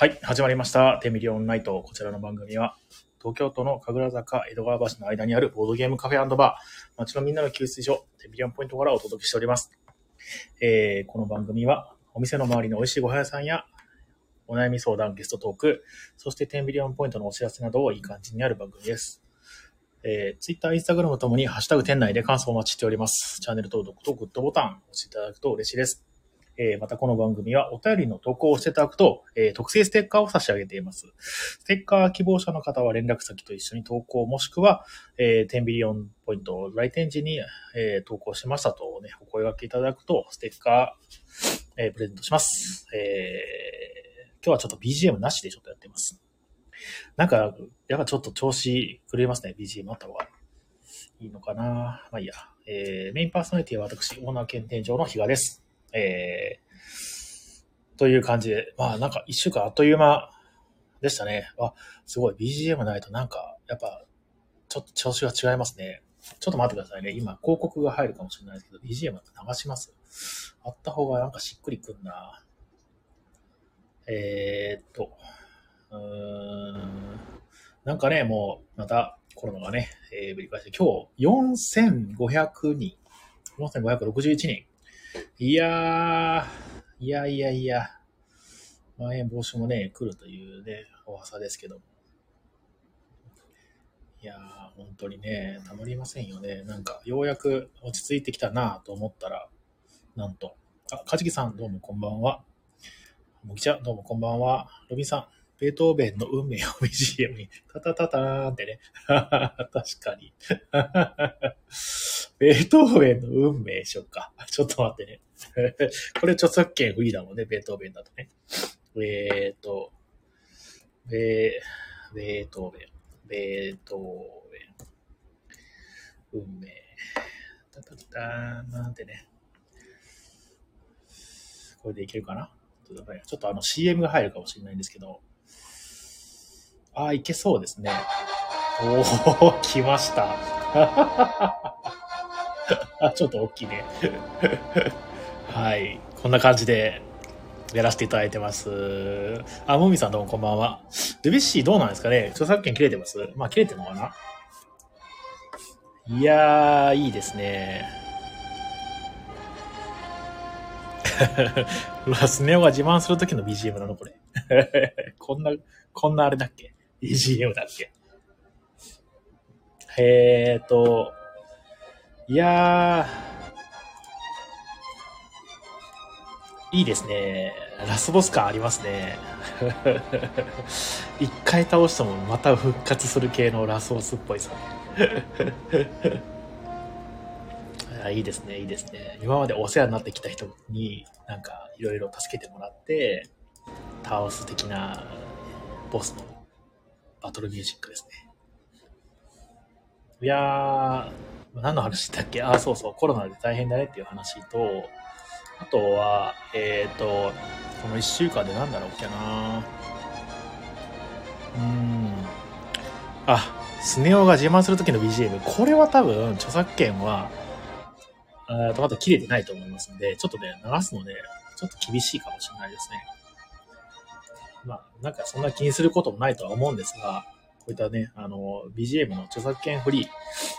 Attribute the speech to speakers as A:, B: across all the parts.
A: はい、始まりました。テンビリオンナイト。こちらの番組は、東京都の神楽坂、江戸川橋の間にあるボードゲームカフェバー、街のみんなの給水所、テンビリオンポイントからお届けしております。えー、この番組は、お店の周りの美味しいご飯屋さんや、お悩み相談、ゲストトーク、そしてテンビリオンポイントのお知らせなどをいい感じにある番組です。えー、Twitter、Instagram ともに、ハッシュタグ店内で感想をお待ちしております。チャンネル登録とグッドボタン押していただくと嬉しいです。えーまたこの番組はお便りの投稿をしていただくと、えー特製ステッカーを差し上げています。ステッカー希望者の方は連絡先と一緒に投稿、もしくは、えー、10ビリオンポイント来店時に、えー投稿しましたとね、お声掛けいただくと、ステッカー、えープレゼントします。えー今日はちょっと BGM なしでちょっとやってます。なんか、やっぱちょっと調子狂いますね、BGM あった方がいいのかな。まあいいや。えーメインパーソナリティは私、オーナー兼店長の比嘉です。えー、という感じで、まあなんか一週間あっという間でしたね。あ、すごい BGM ないとなんか、やっぱ、ちょっと調子が違いますね。ちょっと待ってくださいね。今、広告が入るかもしれないですけど、BGM 流します？あった方がなんかしっくりくんな。えーっと、うーん、なんかね、もう、またコロナがね、えー、ぶり返して、今日4500人、4561人、いやー、いやいやいや、まん延防止もね、来るというね、噂ですけども。いやー、本当にね、たまりませんよね。なんか、ようやく落ち着いてきたなと思ったら、なんと、あ、かじきさん、どうもこんばんは。もきちゃん、どうもこんばんは。ロビンさん、ベートーベンの運命を BGM に、タタタターンってね。確かに。ベートーベンの運命しょうか。ちょっと待ってね。これ著作権フリーだもんね、ベートーベンだとね。えーと、ベー、ベートーベン、ベートーベン、運命。タタターンなんてね。これでいけるかな？ちょっとあの CM が入るかもしれないんですけど。あ、いけそうですね。おー、来ました。あ、ちょっと大きいね。はい。こんな感じでやらせていただいてます。あ、もみさんどうもこんばんは。ルビッシーどうなんですかね？著作権切れてます？まあ切れてるのかな？いやー、いいですね。うわ、スネ夫が自慢するときの BGM なのこれ。こんな、こんなあれだっけ？?BGM だっけ？えーと、いやー、いいですね。ラスボス感ありますね。一回倒してもまた復活する系のラスボスっぽいさ。あいいですね、いいですね。今までお世話になってきた人に、なんか、いろいろ助けてもらって、倒す的なボスのバトルミュージックですね。いやー、何の話だっけ？あ、そうそう、コロナで大変だねっていう話と、あとは、えっ、と、この1週間で何だろうっけなうーん。あ、スネ夫が自慢する時の BGM。これは多分、著作権は、えーと、まだ切れてないと思いますんで、ちょっとね、流すので、ちょっと厳しいかもしれないですね。まあ、なんかそんな気にすることもないとは思うんですが、こういったね、あの、BGM の著作権フリ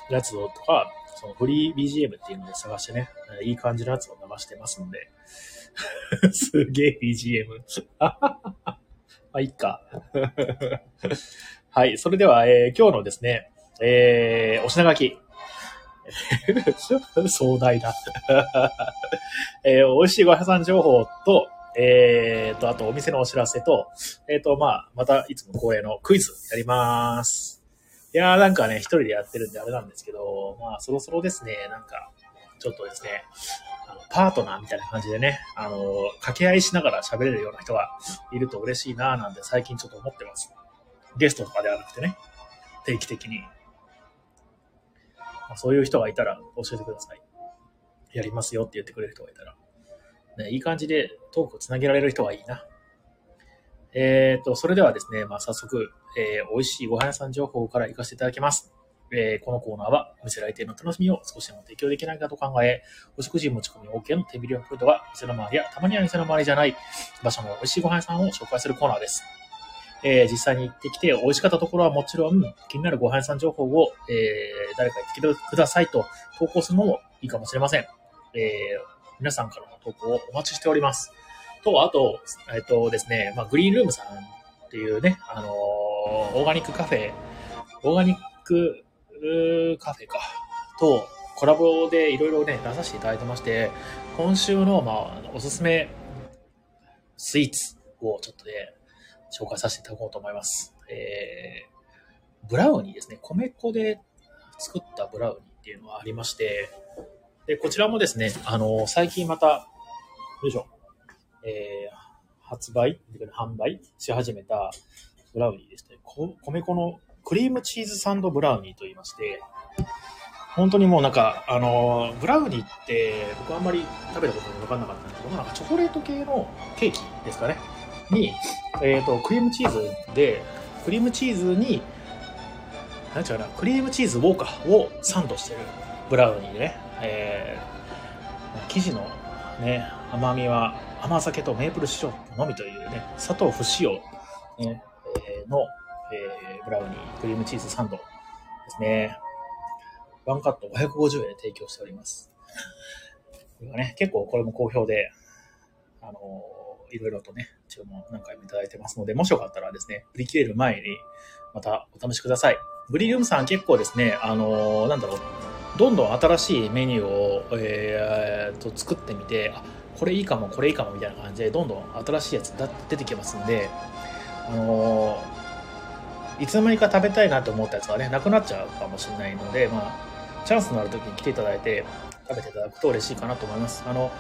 A: ーやつをとか、そのフリー BGM っていうので探してね、いい感じのやつを流してますんで、すげえ BGM。ま あ、いっか。はい、それでは、えー今日のですね、えーお品書き。壮大だ。えー美味しいご飯さん情報と、えーと、あとお店のお知らせと、えーと、まあ、またいつも恒例のクイズやります。いやーなんかね、一人でやってるんであれなんですけど、まあ、そろそろですね、なんか、ちょっとですね、あのパートナーみたいな感じでね、あの、掛け合いしながら喋れるような人がいると嬉しいなーなんて最近ちょっと思ってます。ゲストとかではなくてね、定期的に。まあ、そういう人がいたら教えてください。やりますよって言ってくれる人がいたら。ね、いい感じでトークをつなげられる人がいいな。えっ、と、それではですね、まあ、早速、えー美味しいご飯屋さん情報から行かせていただきます。えーこのコーナーはお店来店の楽しみを少しでも提供できないかと考え、お食事持ち込み OK の手ビリオンポイントが店の周りやたまには店の周りじゃない場所の美味しいご飯屋さんを紹介するコーナーです。えー実際に行ってきて美味しかったところはもちろん気になるご飯屋さん情報を、えー誰か言ってきてくださいと投稿するのもいいかもしれません。えー皆さんから投稿をお待ちしております。と、あと、えっとですね、まあ、グリーンルームさんっていうね、あのーオーガニックカフェ、オーガニックカフェか、とコラボでいろいろね、出させていただいてまして、今週の、まあ、おすすめスイーツをちょっとね、紹介させていただこうと思います。えー、ブラウニーですね。米粉で作ったブラウニーっていうのがありまして、で、こちらもですね、あの、最近また、よいしょ、えー、発売、販売し始めたブラウニーですね。米粉のクリームチーズサンドブラウニーと言いまして、本当にもうなんか、あの、ブラウニーって僕あんまり食べたこと分かんなかったんですけど、なんかチョコレート系のケーキですかね。に、えっ、と、クリームチーズで、クリームチーズに、なんちゃうな、クリームチーズウォーカーをサンドしてるブラウニーでね、えー、生地のね、甘みは甘酒とメープルシロップのみというね、砂糖不使用、ねえーの、えーブラウニー、クリームチーズサンドですね。ワンカット550円で提供しております。これがね、結構これも好評で、あのーいろいろとね、注文何回もいただいてますので、もしよかったらですね、売り切れる前にまたお試しください。グリールムさん結構ですね、あのーなんだろう、どんどん新しいメニューを、えーと作ってみて、あ、これいいかも、これいいかもみたいな感じで、どんどん新しいやつだ出てきますんで、あのーいつの間にか食べたいなと思ったやつはね、なくなっちゃうかもしれないので、まあ、チャンスのある時に来ていただいて、食べていただくと嬉しいかなと思います。あの、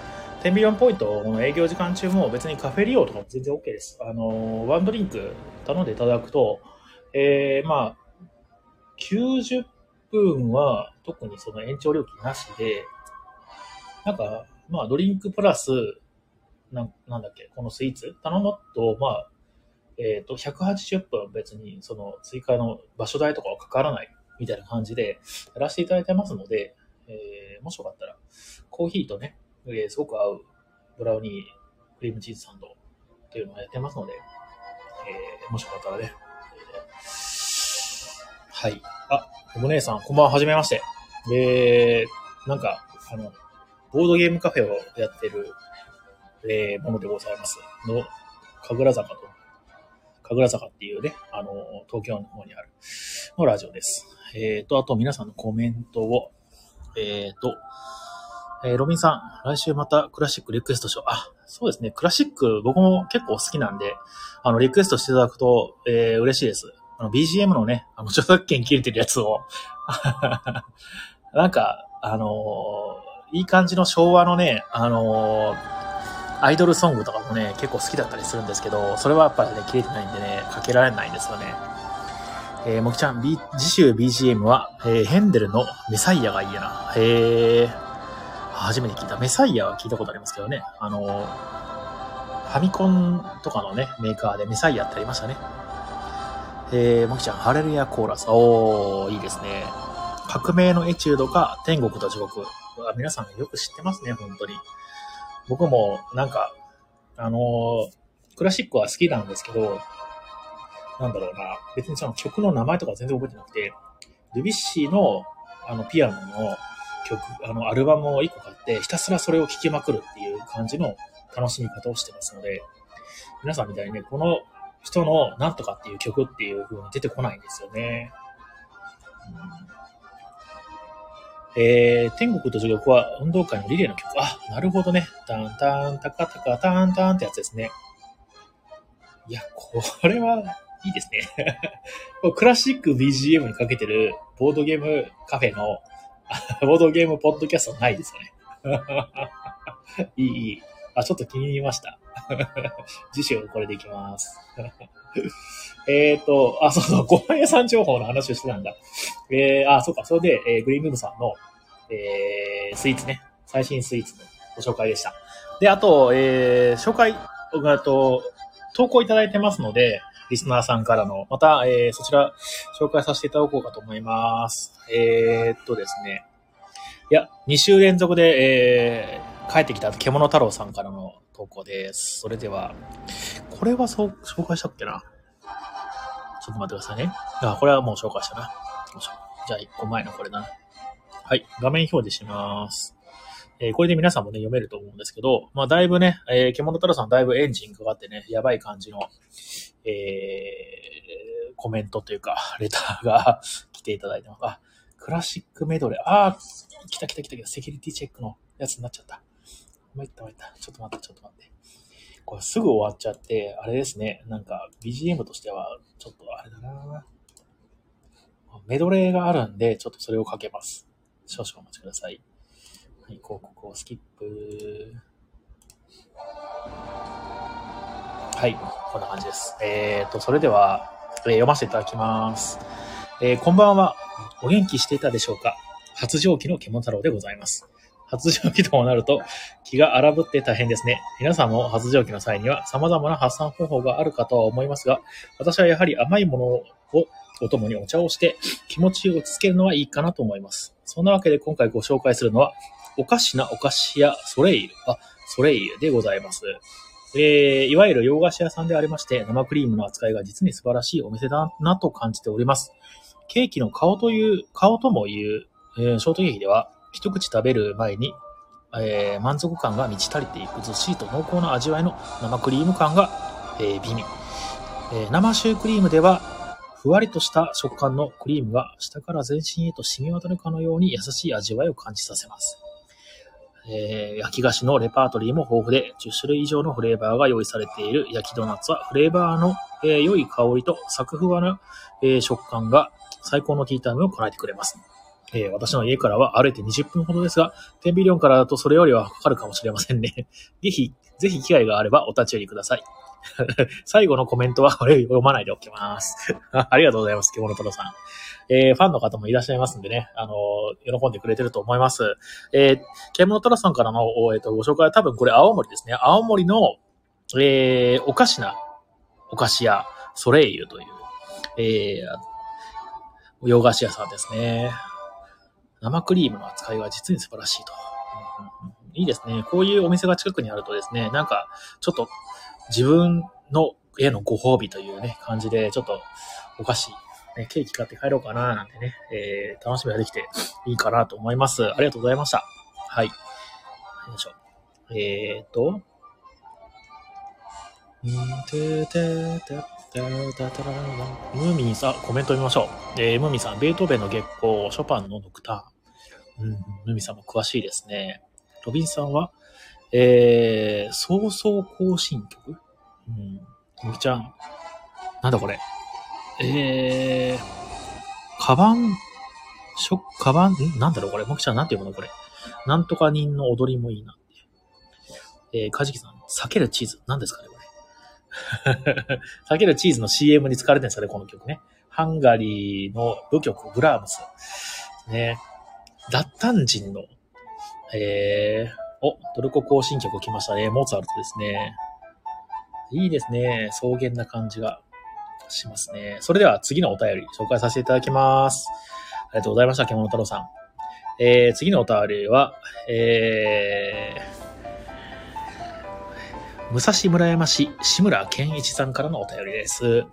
A: テンビリオンポイントの営業時間中も別にカフェ利用とかも全然 OK です。あの、ワンドリンク頼んでいただくと、えー、まあ、90分は特にその延長料金なしで、なんか、まあ、ドリンクプラス、なんなんだっけ、このスイーツ？頼むと、まあ、えっ、と、180分別にその追加の場所代とかはかからないみたいな感じでやらせていただいてますので、えーもしよかったら、コーヒーとね、えーすごく合うブラウニークリームチーズサンドっていうのをやってますので、えーもしよかったらね、えーはい。あ、お姉さん、こんばんは、はじめまして。えー、なんか、あの、ボードゲームカフェをやってる、えーものでございます。の、神楽坂と、神楽坂っていうね、あの、東京の方にある、のラジオです。えーと、あと皆さんのコメントを、えーと、えーロビンさん、来週またクラシックリクエストしよう。あ、そうですね。クラシック僕も結構好きなんで、あの、リクエストしていただくと、えー嬉しいです。あの、BGM のね、あの、著作権切れてるやつを、なんか、あのーいい感じの昭和のね、あのーアイドルソングとかもね、結構好きだったりするんですけど、それはやっぱりね、切れてないんでね、かけられないんですよね。えー、もきちゃん、B、次週 BGM は、えーヘンデルのメサイアがいいやな。へー。初めて聞いた。メサイアは聞いたことありますけどね。あのファミコンとかのね、メーカーでメサイアってありましたね。えー、もきちゃん、ハレルヤコーラス。おー、いいですね。革命のエチュードか、天国と地獄。皆さんよく知ってますね、本当に。僕も、なんか、あのークラシックは好きなんですけど、なんだろうな、別にその曲の名前とか全然覚えてなくて、ルビッシーの、あの、ピアノの曲、あの、アルバムを1個買って、ひたすらそれを聴きまくるっていう感じの楽しみ方をしてますので、皆さんみたいにね、この人のなんとかっていう曲っていう風に出てこないんですよね。うんえー、天国と地獄は運動会のリレーの曲。あ、なるほどね。タンタン、タカタカ、タンタンってやつですね。いや、これはいいですね。クラシック BGM にかけてるボードゲームカフェの、ボードゲームポッドキャストないですよね。いい、いい。あ、ちょっと気に入りました。次週これでいきます。えっと、あ、そうそう、ご飯屋さん情報の話をしてたんだ。えー、あ、そうか、それで、えーグリーンムームさんの、えー、スイーツね、最新スイーツのご紹介でした。で、あと、えー、紹介、あと、投稿いただいてますので、リスナーさんからの、また、えー、そちら紹介させていただこうかと思います。えー、っとですね。いや、2週連続で、えー、帰ってきた獣太郎さんからの投稿です。それでは、これはそう、紹介したっけな？ちょっと待ってくださいね。あ、これはもう紹介したな。じゃあ1個前のこれな。はい。画面表示します。えーこれで皆さんもね、読めると思うんですけど、まあ、だいぶね、えー、獣太郎さんだいぶエンジンかかってね、やばい感じの、えー、コメントというか、レターが 来ていただいてます。あ、クラシックメドレー。あー、来た来た来た来た。セキュリティチェックのやつになっちゃった。参った参った。ちょっと待って、ちょっと待って。これすぐ終わっちゃって、あれですね。なんか、BGM としては、ちょっとあれだなメドレーがあるんで、ちょっとそれをかけます。少々お待ちください。はい、広告をスキップ。はい、こんな感じです。えーと、それでは、えー読ませていただきます。えーこんばんは。お元気していたでしょうか発情期の獣太郎でございます。発情期ともなると気が荒ぶって大変ですね。皆さんも発情期の際には様々な発散方法があるかとは思いますが、私はやはり甘いものをお供にお茶をして気持ちを落ち着けるのはいいかなと思います。そんなわけで今回ご紹介するのは、おかしなお菓子屋ソレイユ、あ、ソレイユでございます。えー、いわゆる洋菓子屋さんでありまして、生クリームの扱いが実に素晴らしいお店だなと感じております。ケーキの顔という、顔とも言う、えーショートケーキでは、一口食べる前に、えー満足感が満ち足りていくずっしりと濃厚な味わいの生クリーム感が、えー美味。えー生シュークリームでは、ふわりとした食感のクリームが下から全身へと染み渡るかのように優しい味わいを感じさせます。えー焼き菓子のレパートリーも豊富で、10種類以上のフレーバーが用意されている焼きドーナツは、フレーバーの、えー良い香りとサクふわな、えー食感が最高のティータイムを叶えてくれます。えー私の家からは歩いて20分ほどですが、テンビリオンからだとそれよりはかかるかもしれませんね。ぜひ、ぜひ機会があればお立ち寄りください。最後のコメントはこれ読まないでおきます。ありがとうございます、獣太郎さん。えー、ファンの方もいらっしゃいますんでね、あのー喜んでくれてると思います。えー、獣太郎さんからの、えーとご紹介は多分これ青森ですね。青森の、えー、おかしなお菓子屋、ソレイユという、えー、洋菓子屋さんですね。生クリームの扱いが実に素晴らしいと。いいですね。こういうお店が近くにあるとですね、なんか、ちょっと自分のへのご褒美というね、感じで、ちょっとお菓子、ね、ケーキ買って帰ろうかな、なんてね、えー、楽しみができていいかなと思います。ありがとうございました。はい。よいしょ。えーと、んててててムーミンさん、コメント見ましょう。えー、ムーミンさん、ベートーベンの月光、ショパンのノクターン。うん、ムーミンさんも詳しいですね。ロビンさんは、えー、早々行進曲？うん。むきちゃん、なんだこれ？えー、カバン、しょ、カバン、んなんだろうこれ？もきちゃん、なんていうのこれ？なんとか人の踊りもいいなって。えー、かじきさん、避けるチーズ。何ですかね？これ。避けるチーズの CM に使われてるんですかねこの曲ね。ハンガリーの舞曲、ブラームス。ね。脱炭人の、えー、お、トルコ行進曲来ましたね。モーツァルトですね。いいですね。草原な感じがしますね。それでは次のお便り紹介させていただきます。ありがとうございました、獣太郎さん。えー、次のお便りは、えー、武蔵村山市志村健一さんからのお便りです。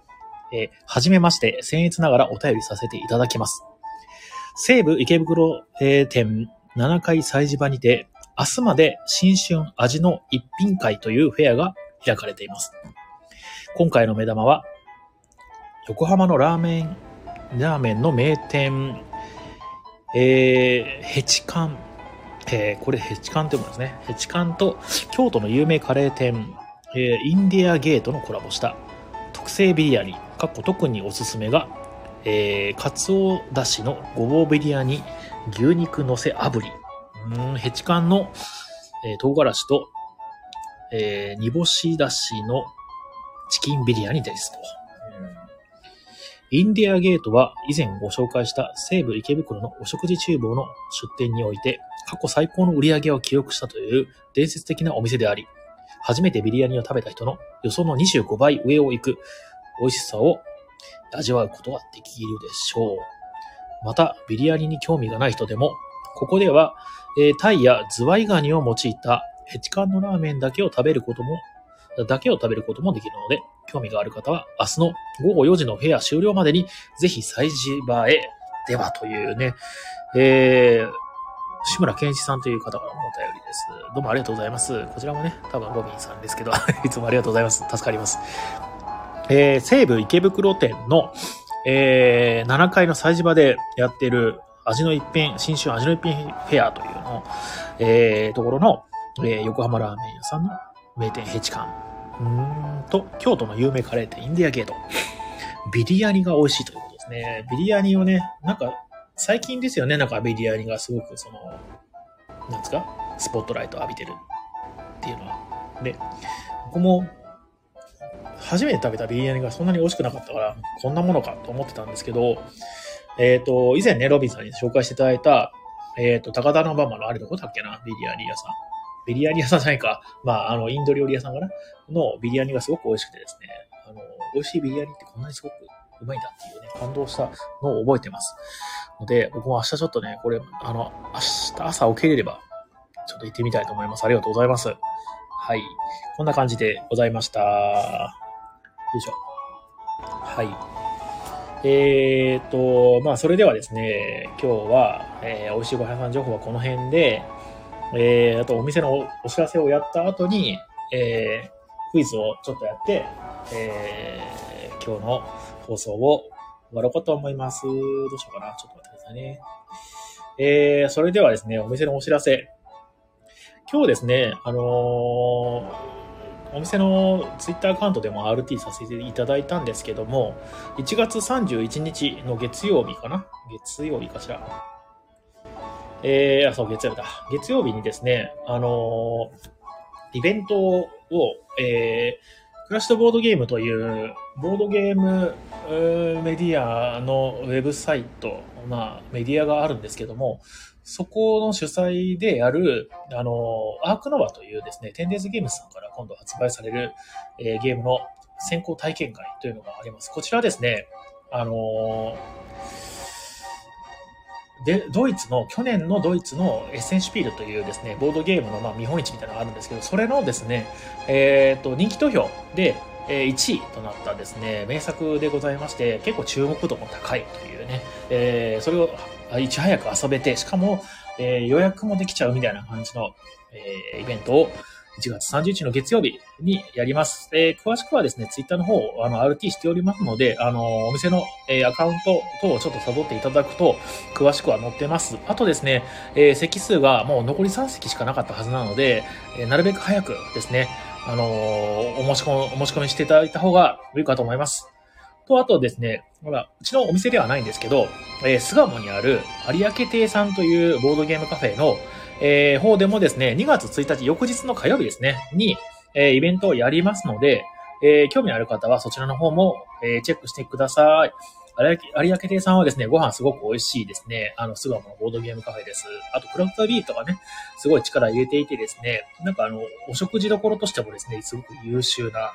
A: えー、はじめまして、僭越ながらお便りさせていただきます。西武池袋、えー店7階催事場にて、明日まで新春味の一品会というフェアが開かれています。今回の目玉は、横浜のラーメン、ラーメンの名店、えー、ヘチカン、えー、これヘチカンって読むんですね。ヘチカンと京都の有名カレー店、えー、インディアゲートのコラボした特製ビリヤニ、かっこ特におすすめが、えー、かつおだしのごぼうビリヤニ、牛肉のせ炙り、うん、ヘチカンの、えー唐辛子と、えー煮干しだしのチキンビリヤニですと。インディアゲートは以前ご紹介した西武池袋のお食事厨房の出店において過去最高の売り上げを記録したという伝説的なお店であり、初めてビリヤニを食べた人の予想の25倍上を行く美味しさを味わうことができるでしょう。また、ビリヤニに興味がない人でも、ここでは、えー、タイやズワイガニを用いたヘチカンのラーメンだけを食べることも、だけを食べることもできるので、興味がある方は明日の午後4時のフェア終了までにぜひ祭事場へではというね、えー、志村健一さんという方からのお便りです。どうもありがとうございます。こちらもね、多分ロビンさんですけど、いつもありがとうございます。助かります。えー、西武池袋店の、えー、7階の祭事場でやってる味の一品、新春味の一品フェアというの、えー、ところの、えー、横浜ラーメン屋さんの名店ヘチカン。うんと、京都の有名カレー店インディアゲート。ビリヤニが美味しいということですね。ビリヤニをね、なんか、最近ですよね、なんかビリヤニがすごくその、なんですか？スポットライト浴びてるっていうのは。で、僕も初めて食べたビリヤニがそんなに美味しくなかったから、こんなものかと思ってたんですけど、えっ、ー、と、以前ね、ロビンさんに紹介していただいた、えっ、ー、と、高田の馬場のあれどこだっけな？ビリヤニ屋さん。ビリヤニ屋さんじゃないか。まあ、あの、インド料理屋さんかな？のビリヤニがすごく美味しくてですね、あの、美味しいビリヤニってこんなにすごくうまいんだっていうね、感動したのを覚えてます。ので、僕も明日ちょっとね、これ、あの、明日朝起きれれば、ちょっと行ってみたいと思います。ありがとうございます。はい。こんな感じでございました。よいしょ。はい。えーと、まあ、それではですね、今日は、えー、美味しいご飯屋さん情報はこの辺で、えー、あとお店のお知らせをやった後に、えー、クイズをちょっとやって、えー、今日の放送を終わろうかと思います。どうしようかな。ちょっと待ってくださいね。えー、それではですね、お店のお知らせ。今日ですね、あのーお店のツイッターアカウントでも RT させていただいたんですけども、1月31日の月曜日かな月曜日かしら。えー、あ、そう、月曜日だ。月曜日にですね、あのー、イベントを、えー、クラッシュボードゲームという、ボードゲームメディアのウェブサイト、まあ、メディアがあるんですけども、そこの主催でやる、あの、アークノバというですね、テンデーズゲームズさんから今度発売される、えー、ゲームの先行体験会というのがあります。こちらですね、あので、ドイツの、去年のドイツのエッセンシュピールというですね、ボードゲームのまあ見本市みたいなのがあるんですけど、それのですね、えっ、ー、と、人気投票で、え、1位となったですね、名作でございまして、結構注目度も高いというね、えー、それをいち早く遊べて、しかも、えー、予約もできちゃうみたいな感じの、えー、イベントを1月30日の月曜日にやります。えー、詳しくはですね、ツイッターの方、あの、RT しておりますので、あの、お店の、えー、アカウント等をちょっと辿っていただくと、詳しくは載ってます。あとですね、えー、席数がもう残り3席しかなかったはずなので、えー、なるべく早くですね、あのお申し込み、お申し込みしていただいた方がいいかと思います。と、あとですね、ほら、うちのお店ではないんですけど、えー、巣鴨にある有明亭さんというボードゲームカフェの、えー、方でもですね、2月1日、翌日の火曜日ですね、に、えー、イベントをやりますので、えー、興味ある方はそちらの方も、えー、チェックしてください。有明亭さんはですね、ご飯すごく美味しいですね。あの、巣鴨のボードゲームカフェです。あと、クラフトビートがね、すごい力入れていてですね、なんかあの、お食事どころとしてもですね、すごく優秀な、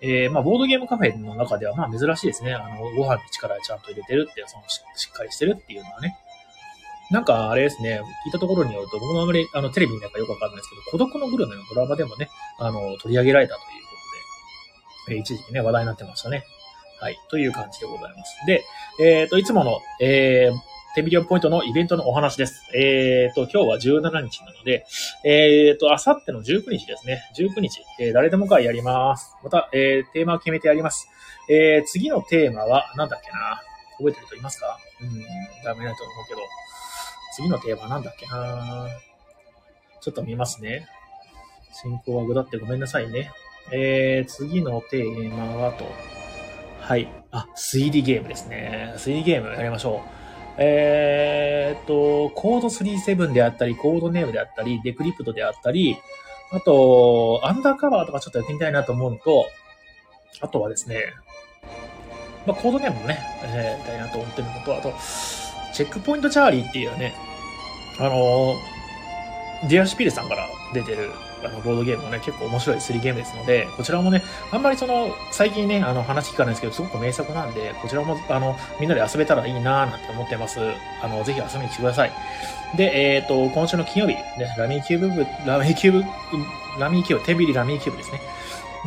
A: えー、まあ、ボードゲームカフェの中では、まあ、珍しいですね。あの、ご飯に力ちゃんと入れてるって、そのし、しっかりしてるっていうのはね。なんか、あれですね、聞いたところによると、僕もあまり、あの、テレビ見ないかよくわかんないですけど、孤独のグルメのドラマでもね、あの、取り上げられたということで、え、一時期ね、話題になってましたね。はい。という感じでございます。で、えっ、ー、と、いつもの、えー、10ミリオンポイントのイベントのお話です。えっ、ー、と、今日は17日なので、えっ、ー、と、あさっての19日ですね。19日、えー、誰でも会やります。また、えー、テーマを決めてやります。えー、次のテーマは、なんだっけな？覚えてる人いますか？うん、ダメないと思うけど。次のテーマなんだっけ？なちょっと見ますね。進行はぐだってごめんなさいね。えー、次のテーマはと。はい。あ、推理ゲームですね。推理ゲームやりましょう。えー、っと、コード37であったり、コードネームであったり、デクリプトであったり、あと、アンダーカバーとかちょっとやってみたいなと思うのと、あとはですね、まあ、コードネームもね、えー、やりたいなと思ってるのと、あと、チェックポイントチャーリーっていうね、あのー、ディアシピルさんから出てるあのボードゲームもね、結構面白い推理ゲームですので、こちらもね、あんまりその、最近ね、あの話聞かないんですけど、すごく名作なんで、こちらも、あの、みんなで遊べたらいいなーなんて思ってます。あの、ぜひ遊びに来てください。で、えっ、ー、と、今週の金曜日、ね、ラミーキューブ、ラミーキューブ、ラミーキューブ、テンビリラミーキューブですね。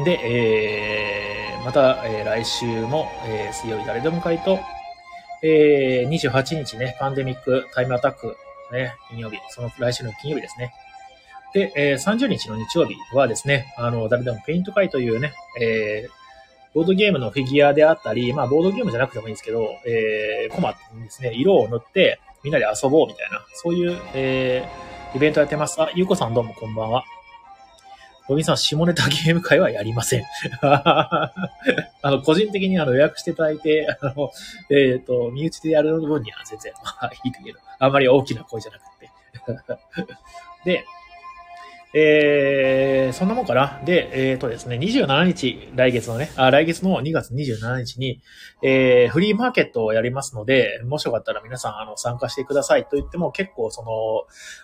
A: で、えー、また、えー、来週も、えー、水曜日誰でも会と、えー、28日ね、パンデミックタイムアタック、ね、金曜日、その来週の金曜日ですね。で、えー、30日の日曜日はですね、あの、誰でもペイント会というね、えー、ボードゲームのフィギュアであったり、まあ、ボードゲームじゃなくてもいいんですけど、えー、コマにですね、色を塗って、みんなで遊ぼうみたいな、そういう、えー、イベントやってます。あ、ゆうこさんどうもこんばんは。ロビンさん、下ネタゲーム会はやりません。あの、個人的にあの予約していただいて、あの、えっ、ー、と、身内でやる分には全然、まあいいけど、あんまり大きな声じゃなくて。で、えー、そんなもんかな。で、えっ、ー、とですね、27日、来月のね、あ、来月の2月27日に、えー、フリーマーケットをやりますので、もしよかったら皆さん、あの、参加してくださいと言っても結構その、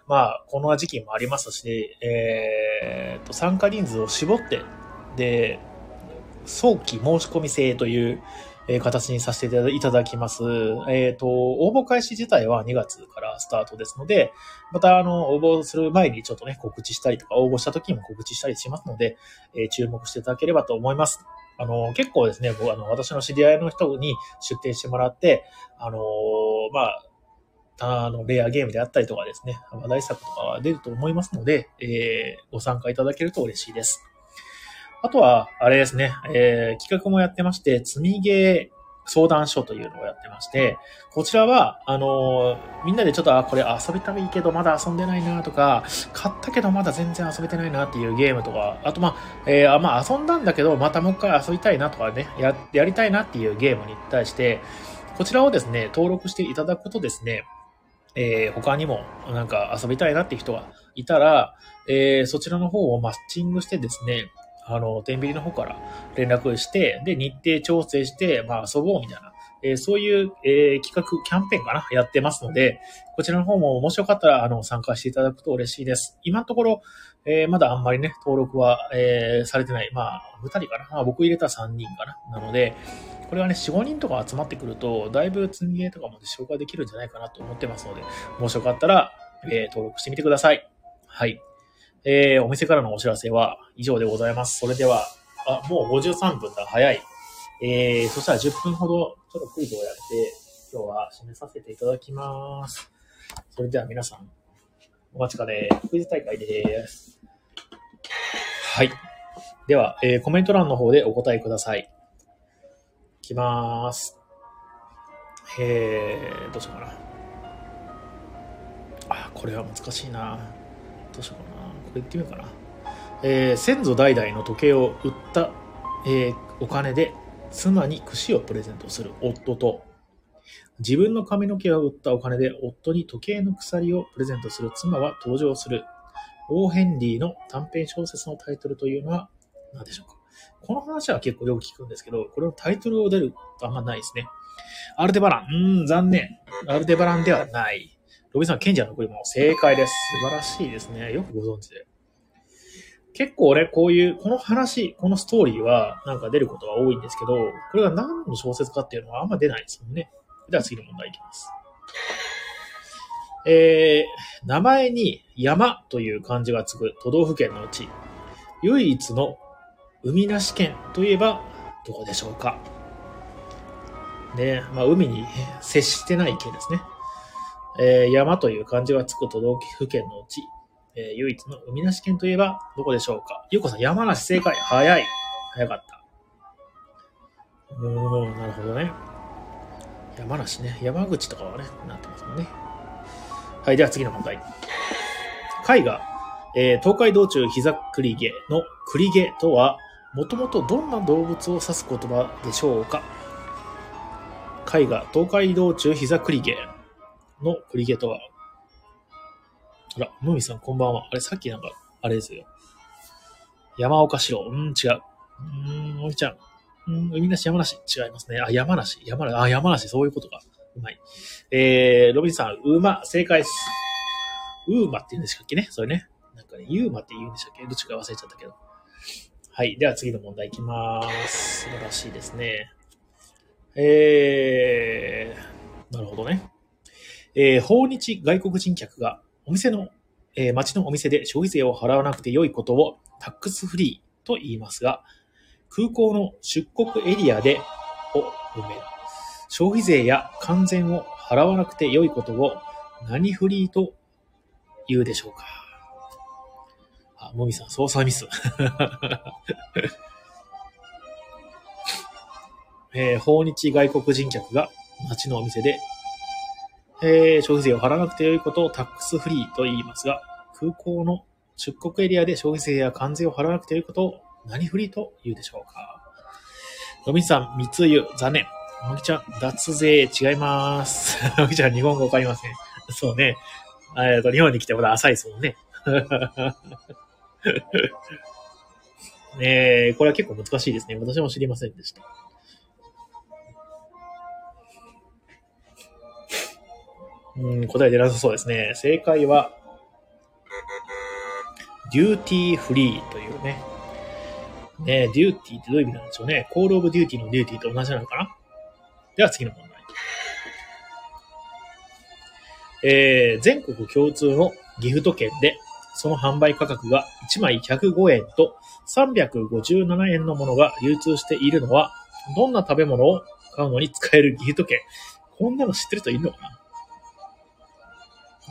A: まあ、この時期もありますし、えー、と、参加人数を絞って、で、早期申し込み制という、え形にさせていただきます。えっ、ー、と、応募開始自体は2月からスタートですので、また、あの、応募する前にちょっとね、告知したりとか、応募した時にも告知したりしますので、えー、注目していただければと思います。あの、結構ですね、僕、あの、私の知り合いの人に出展してもらって、あのまあ、あの、レアゲームであったりとかですね、話題作とかは出ると思いますので、えー、ご参加いただけると嬉しいです。あとは、あれですね、えー、企画もやってまして、積みゲー相談所というのをやってまして、こちらは、あのー、みんなでちょっと、あ、これ遊びたいけどまだ遊んでないなとか、買ったけどまだ全然遊べてないなっていうゲームとか、あとまあ、えー、まあ遊んだんだけど、またもう一回遊びたいなとかね、や、やりたいなっていうゲームに対して、こちらをですね、登録していただくとですね、えー、他にもなんか遊びたいなっていう人がいたら、えー、そちらの方をマッチングしてですね、あの、天秤の方から連絡して、で、日程調整して、まあ、遊ぼうみたいな、えー、そういう、えー、企画、キャンペーンかな？やってますので、こちらの方ももしよかったら、あの、参加していただくと嬉しいです。今のところ、えー、まだあんまりね、登録は、え、されてない。まあ、二人かな？まあ、僕入れた三人かな？なので、これはね、四五人とか集まってくると、だいぶ積みゲーとかも紹介できるんじゃないかなと思ってますので、もしよかったら、え、登録してみてください。はい。えー、お店からのお知らせは以上でございます。それでは、あ、もう53分だ。早い。えー、そしたら10分ほど、ちょっとクイズをやって、今日は締めさせていただきます。それでは皆さん、お待ちかね、クイズ大会です。はい。では、えー、コメント欄の方でお答えください。いきまーす。えー、どうしようかな。あ、これは難しいな。どうしようかな。これ言ってみようかな。えー、先祖代々の時計を売った、えー、お金で妻に櫛をプレゼントする夫と、自分の髪の毛を売ったお金で夫に時計の鎖をプレゼントする妻は登場する。オーヘンリーの短編小説のタイトルというのは何でしょうかこの話は結構よく聞くんですけど、これのタイトルを出るとあんまないですね。アルデバラン。うーん、残念。アルデバランではない。ロビンさん、賢者の贈り物、正解です。素晴らしいですね。よくご存知で。結構俺、こういう、この話、このストーリーは、なんか出ることが多いんですけど、これが何の小説かっていうのはあんま出ないですもんね。では次の問題いきます。えー、名前に山という漢字がつく都道府県のうち、唯一の海なし県といえばどこでしょうかね、まあ海に接してない県ですね。えー、山という漢字がつく都道府県のうち、えー、唯一の海なし県といえばどこでしょうか？ゆうこさん、山梨正解。早い。早かった。うーん、なるほどね。山梨ね。山口とかはね、なってますもんね。はい、では次の問題。絵画、えー、東海道中膝栗毛の栗毛とは、もともとどんな動物を指す言葉でしょうか？絵画、東海道中膝栗毛の栗毛とは、あら、ムミさんこんばんは。あれ、さっきなんか、あれですよ。山岡四郎。うん、違う。うん、もみちゃん。うん、海なし山梨。違いますね。あ、山梨。山梨。あ、山梨。そういうことか。うまい。えー、ロビンさん、馬。正解です。ウーマって言うんでしたっけね？それね。なんかね、ユーマって言うんでしたっけ？どっちか忘れちゃったけど。はい。では次の問題いきます。素晴らしいですね。えー、なるほどね。えー、訪日外国人客がお店の、えー、町のお店で消費税を払わなくて良いことをタックスフリーと言いますが、空港の出国エリアで、お、ごめ。消費税や関税を払わなくて良いことを何フリーと言うでしょうかあ、もみさん、操作ミス。えー訪日外国人客が街のお店で、えー消費税を払わなくて良いことをタックスフリーと言いますが、空港の出国エリアで消費税や関税を払わなくて良いことを何フリーと言うでしょうかのみさん、密輸、残念。もぎちゃん、脱税、違います。もぎちゃん、日本語わかりません。そうね。えっと、日本に来てまだ浅いですもんね。ねえ、これは結構難しいですね。私も知りませんでした。うん、答え出なさそうですね。正解は、デューティーフリーというね。ねデューティーってどういう意味なんでしょうね。コールオブデューティーのデューティーと同じなのかなでは次の問題。えー、全国共通のギフト券で、その販売価格が1枚105円と357円のものが流通しているのは、どんな食べ物を買うのに使えるギフト券こんなの知ってる人いるのかな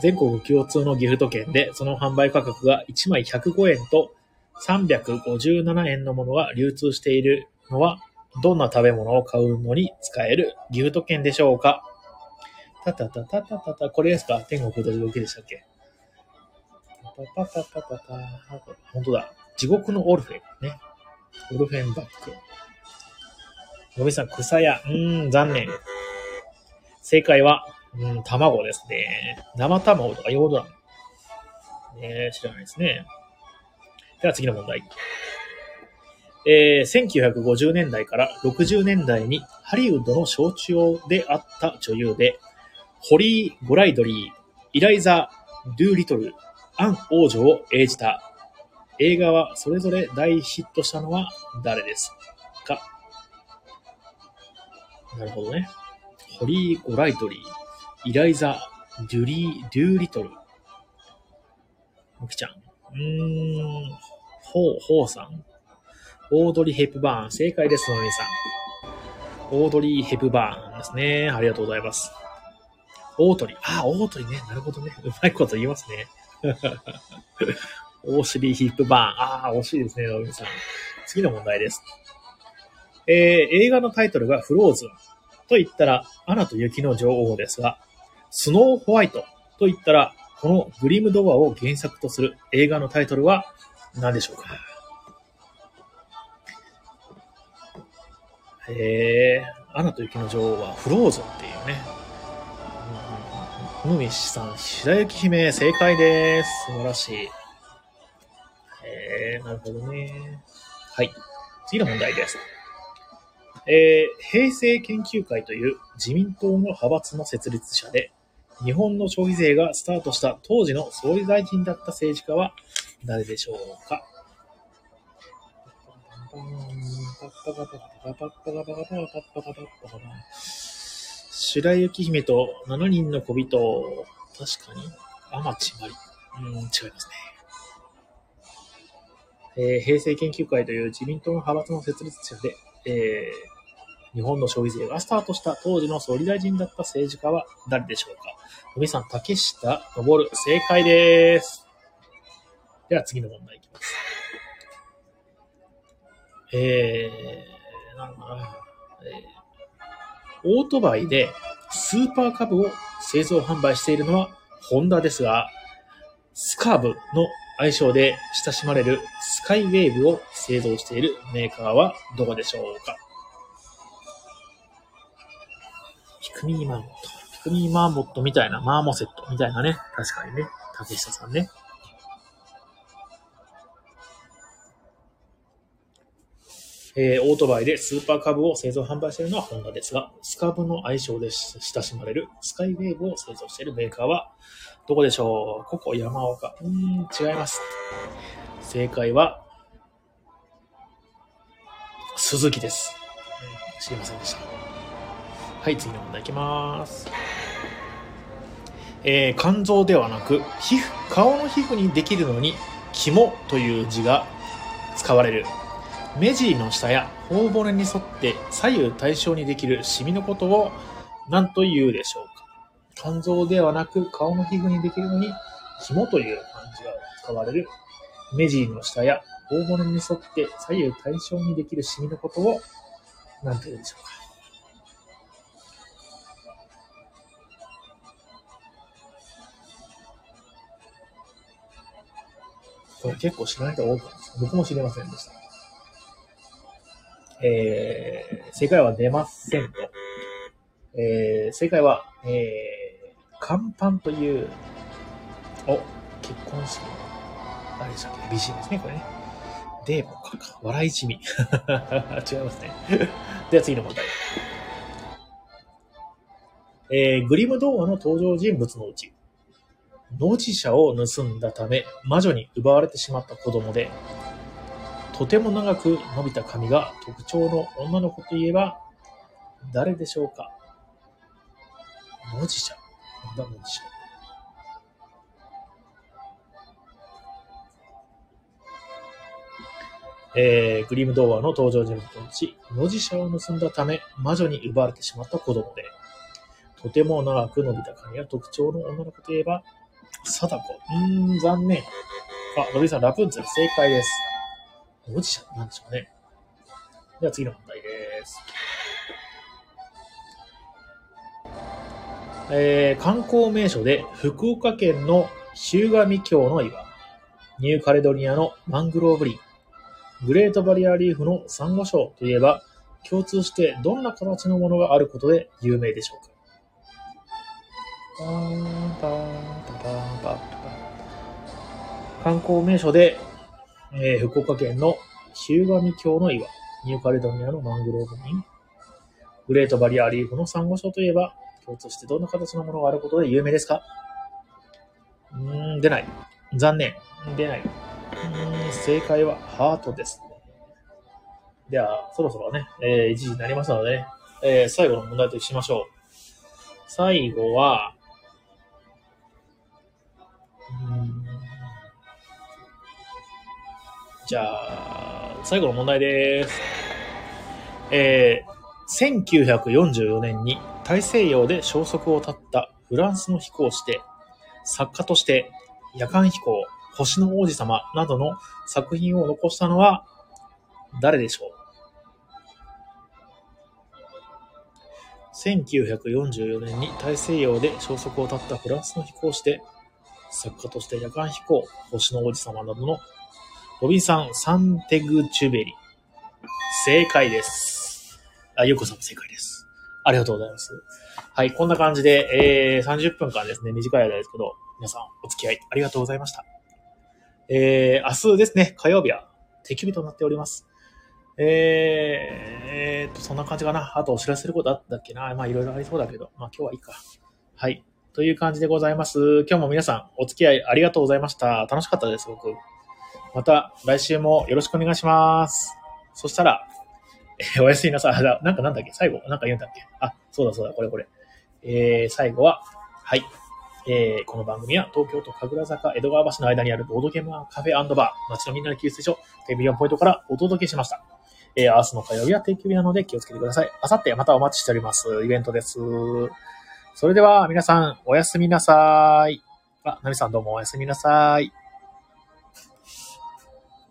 A: 全国共通のギフト券で、その販売価格が1枚105円と357円のものが流通しているのは、どんな食べ物を買うのに使えるギフト券でしょうか？たたたたたたた、これですか？天国と地獄でしたっけ？パパパパパパ本当だ。地獄のオルフェンね。オルフェンバッグ。のびさん、草屋。うーん、残念。正解は、うん、卵ですね。生卵とかいうことなの。ね知らないですね。では次の問題。えー、1950年代から60年代にハリウッドの象徴であった女優で、ホリー・ゴライトリー、イライザ・ドゥーリトル、アン王女を演じた映画はそれぞれ大ヒットしたのは誰ですか？なるほどね。ホリー・ゴライトリー、イライザ・デュリー、デューリトル。もきちゃん。うーん、ほう、ほうさん。オードリー・ヘプバーン。正解です、のみさん。オードリー・ヘプバーンですね。ありがとうございます。オートリー。ああ、オートリーね。なるほどね。うまいこと言いますね。オーシリー・ヒップバーン。ああ、惜しいですね、のみさん。次の問題です。えー、映画のタイトルがフローズンと言ったら、アナと雪の女王ですが、スノーホワイトと言ったら、このグリムドアを原作とする映画のタイトルは何でしょうか？えー、アナと雪の女王はフローズンっていうね。ムミシさん、白雪姫、正解です。素晴らしい。えー、なるほどね。はい。次の問題です。えー、平成研究会という自民党の派閥の設立者で、日本の消費税がスタートした当時の総理大臣だった政治家は誰でしょうか？白雪姫と7人の小人、確かに、天地まり。うん、違いますね。えー平成研究会という自民党の派閥の設立者で、えー日本の消費税がスタートした当時の総理大臣だった政治家は誰でしょうか？皆さん、竹下登る。正解です。では次の問題いきます。えー、なんだな、えーオートバイでスーパーカブを製造販売しているのはホンダですが、スカーブの愛称で親しまれるスカイウェーブを製造しているメーカーはどこでしょうか？クミーマーモット。ピクミーマーモットみたいな、マーモセットみたいなね。確かにね。竹下さんね。えーオートバイでスーパーカブを製造販売しているのはホンダですが、スカブの愛称で親しまれるスカイウェーブを製造しているメーカーはどこでしょう？ここ山岡。うーん、違います。正解は、鈴木です。うん知りませんでした。はい、次の問題いきます。えー肝臓ではなく、皮膚、顔の皮膚にできるのに、肝という字が使われる。目尻の下や頬骨に沿って左右対称にできるシミのことを何と言うでしょうか肝臓ではなく顔の皮膚にできるのに肝という漢字が使われる目尻の下や頬骨に沿って左右対称にできるシミのことを何と言うでしょうかこれ結構知らない人多かったです。僕も知りませんでした。えー、正解は出ませんと。えー、正解は、えー、乾パンという、お、結婚式の、あれでしたっけ ?BC ですね、これね。デーモかか。笑い一味。違いますね。では次の問題。えー、グリム童話の登場人物のうち、農地者を盗んだため魔女に奪われてしまった子供で、とても長く伸びた髪が特徴の女の子といえば誰でしょうか？農地者。なんだ農地者？えー、グリム童話の登場人物のうち、農地者を盗んだため魔女に奪われてしまった子供で、とても長く伸びた髪が特徴の女の子といえば、貞子。うん、残念。あ、のびさん、ラプンツェル、正解です。おじちゃんなんでしょうね。では次の問題です。えー、観光名所で福岡県の日向峡の岩、ニューカレドニアのマングローブ林、グレートバリアリーフのサンゴ礁といえば、共通してどんな形のものがあることで有名でしょうか？観光名所で、えー福岡県の日向峡の岩、ニューカレドニアのマングローブ林、グレートバリアリーフのサンゴ礁といえば、共通してどんな形のものがあることで有名ですかうーん、出ない。残念。出ない。ん、正解はハートです。では、そろそろね、えー、1時になりますのでね、えー最後の問題としましょう。最後は、じゃあ、最後の問題です。えー、1944年に大西洋で消息を絶ったフランスの飛行士で、作家として夜間飛行、星の王子様などの作品を残したのは誰でしょう？1944年に大西洋で消息を絶ったフランスの飛行士で、作家として夜間飛行、星の王子様などのロビンさん・サンテグチュベリ。正解です。あ、ゆうこさんも正解です。ありがとうございます。はい、こんな感じで、えー、30分間ですね、短い間ですけど、皆さんお付き合いありがとうございました。えー、明日ですね、火曜日は定休日となっております。えー、えーと、そんな感じかな。あとお知らせすることあったっけな。まあ、いろいろありそうだけど、まあ、今日はいいか。はい。という感じでございます。今日も皆さんお付き合いありがとうございました。楽しかったです、僕。また来週もよろしくお願いします。そしたら、えーおやすみなさい。なんかなんだっけ？最後、なんか言うんだっけ？あ、そうだそうだ、これこれ。えー、最後は、はい。えー、この番組は東京都神楽坂江戸川橋の間にあるボードゲームカフェバー、街のみんなの給水所、テレビリオンポイントからお届けしました。えー、明日の火曜日は定休日なので気をつけてください。あさってまたお待ちしております。イベントです。それでは皆さん、おやすみなさい。あ、ナミさんどうもおやすみなさい。